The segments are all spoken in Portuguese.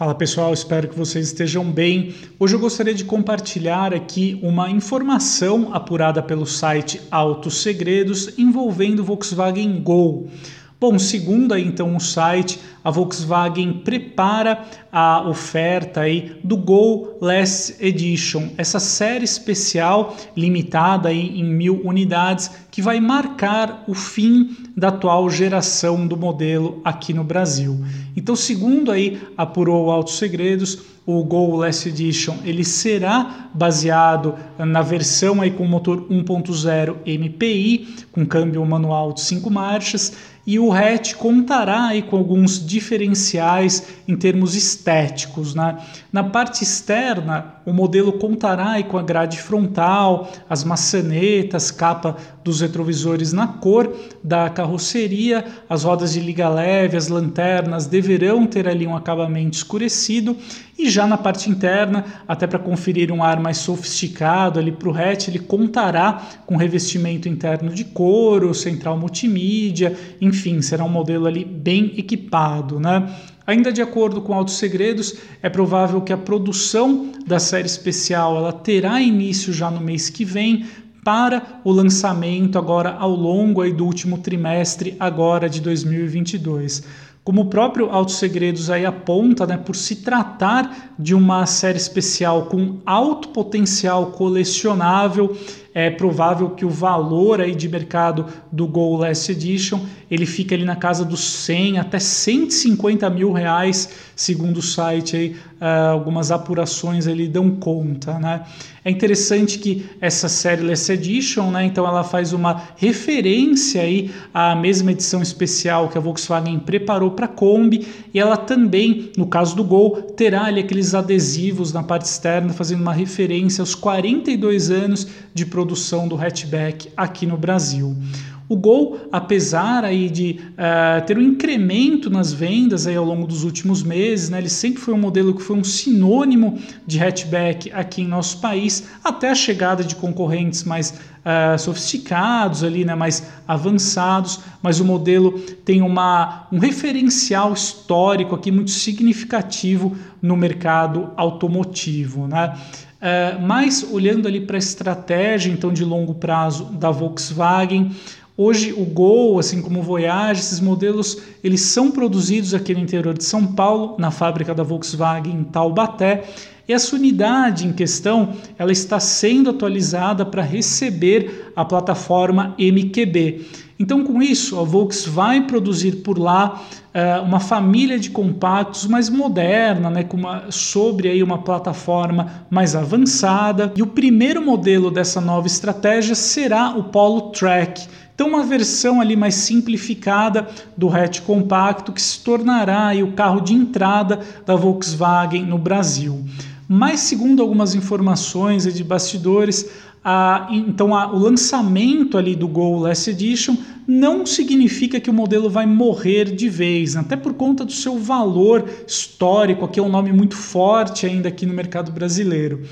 Fala pessoal, espero que vocês estejam bem. Hoje eu gostaria de compartilhar aqui uma informação apurada pelo site Autos Segredos envolvendo o Volkswagen Gol. Bom, segundo aí então o site, a Volkswagen prepara a oferta aí do Gol Last Edition, essa série especial limitada aí em mil unidades que vai marcar o fim da atual geração do modelo aqui no Brasil. Então, segundo aí apurou o Autos Segredos, o Gol Last Edition ele será baseado na versão aí com motor 1.0 MPI com câmbio manual de 5 marchas e o hatch contará aí com alguns diferenciais em termos estéticos. Né? Na parte externa, o modelo contará aí com a grade frontal, as maçanetas, capa dos retrovisores na cor da carroceria, as rodas de liga leve, as lanternas deverão ter ali um acabamento escurecido e já na parte interna, até para conferir um ar mais sofisticado ali para o hatch, ele contará com revestimento interno de couro, central multimídia, enfim, será um modelo ali bem equipado, né? Ainda de acordo com Autos Segredos, é provável que a produção da série especial ela terá início já no mês que vem para o lançamento agora ao longo aí do último trimestre agora de 2022. Como o próprio Autos Segredos aí aponta, né, por se tratar de uma série especial com alto potencial colecionável, é provável que o valor aí de mercado do Gol Last Edition ele fica ali na casa dos 100 até 150 mil reais, segundo o site aí, uh, algumas apurações ali dão conta, né? É interessante que essa série Last Edition, né? Então ela faz uma referência aí à mesma edição especial que a Volkswagen preparou para a Kombi e ela também, no caso do Gol, terá ali aqueles adesivos na parte externa fazendo uma referência aos 42 anos de produção do hatchback aqui no Brasil. O Gol, apesar aí de uh, ter um incremento nas vendas aí ao longo dos últimos meses, né, ele sempre foi um modelo que foi um sinônimo de hatchback aqui em nosso país, até a chegada de concorrentes mais uh, sofisticados ali, né, mais avançados, mas o modelo tem uma, um referencial histórico aqui muito significativo no mercado automotivo, né? Uh, mas olhando ali para a estratégia então de longo prazo da Volkswagen, Hoje o Gol, assim como o Voyage, esses modelos, eles são produzidos aqui no interior de São Paulo, na fábrica da Volkswagen em Taubaté, e essa unidade em questão, ela está sendo atualizada para receber a plataforma MQB. Então, com isso, a Volks vai produzir por lá uh, uma família de compactos mais moderna, né, com uma, sobre aí uma plataforma mais avançada. E o primeiro modelo dessa nova estratégia será o Polo Track então, uma versão ali mais simplificada do hatch compacto que se tornará o carro de entrada da Volkswagen no Brasil. Mas, segundo algumas informações de bastidores, a, então a, o lançamento ali do Gol Last Edition não significa que o modelo vai morrer de vez, até por conta do seu valor histórico, aqui é um nome muito forte ainda aqui no mercado brasileiro.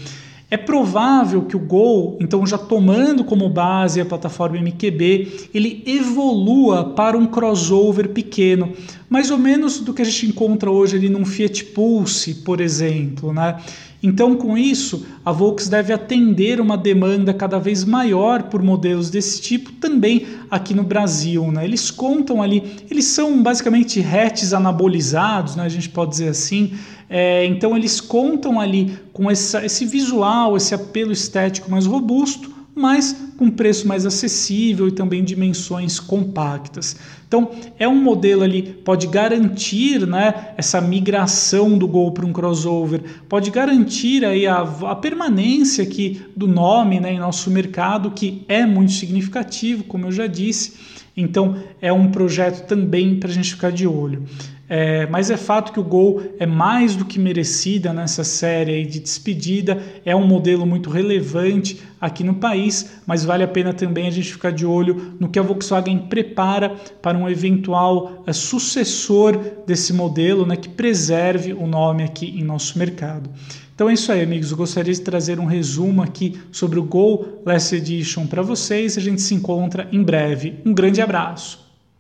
É provável que o Gol, então já tomando como base a plataforma MQB, ele evolua para um crossover pequeno, mais ou menos do que a gente encontra hoje ali num Fiat Pulse, por exemplo, né? Então, com isso, a Volks deve atender uma demanda cada vez maior por modelos desse tipo também aqui no Brasil. Né? Eles contam ali, eles são basicamente hatches anabolizados, né? a gente pode dizer assim. É, então, eles contam ali com essa, esse visual, esse apelo estético mais robusto mas com preço mais acessível e também dimensões compactas. Então, é um modelo ali, pode garantir né, essa migração do Gol para um crossover, pode garantir aí a, a permanência aqui do nome né, em nosso mercado, que é muito significativo, como eu já disse. Então, é um projeto também para a gente ficar de olho. É, mas é fato que o Gol é mais do que merecida nessa série de despedida, é um modelo muito relevante aqui no país, mas vale a pena também a gente ficar de olho no que a Volkswagen prepara para um eventual é, sucessor desse modelo, né, que preserve o nome aqui em nosso mercado. Então é isso aí, amigos. Eu gostaria de trazer um resumo aqui sobre o Gol Last Edition para vocês. A gente se encontra em breve. Um grande abraço.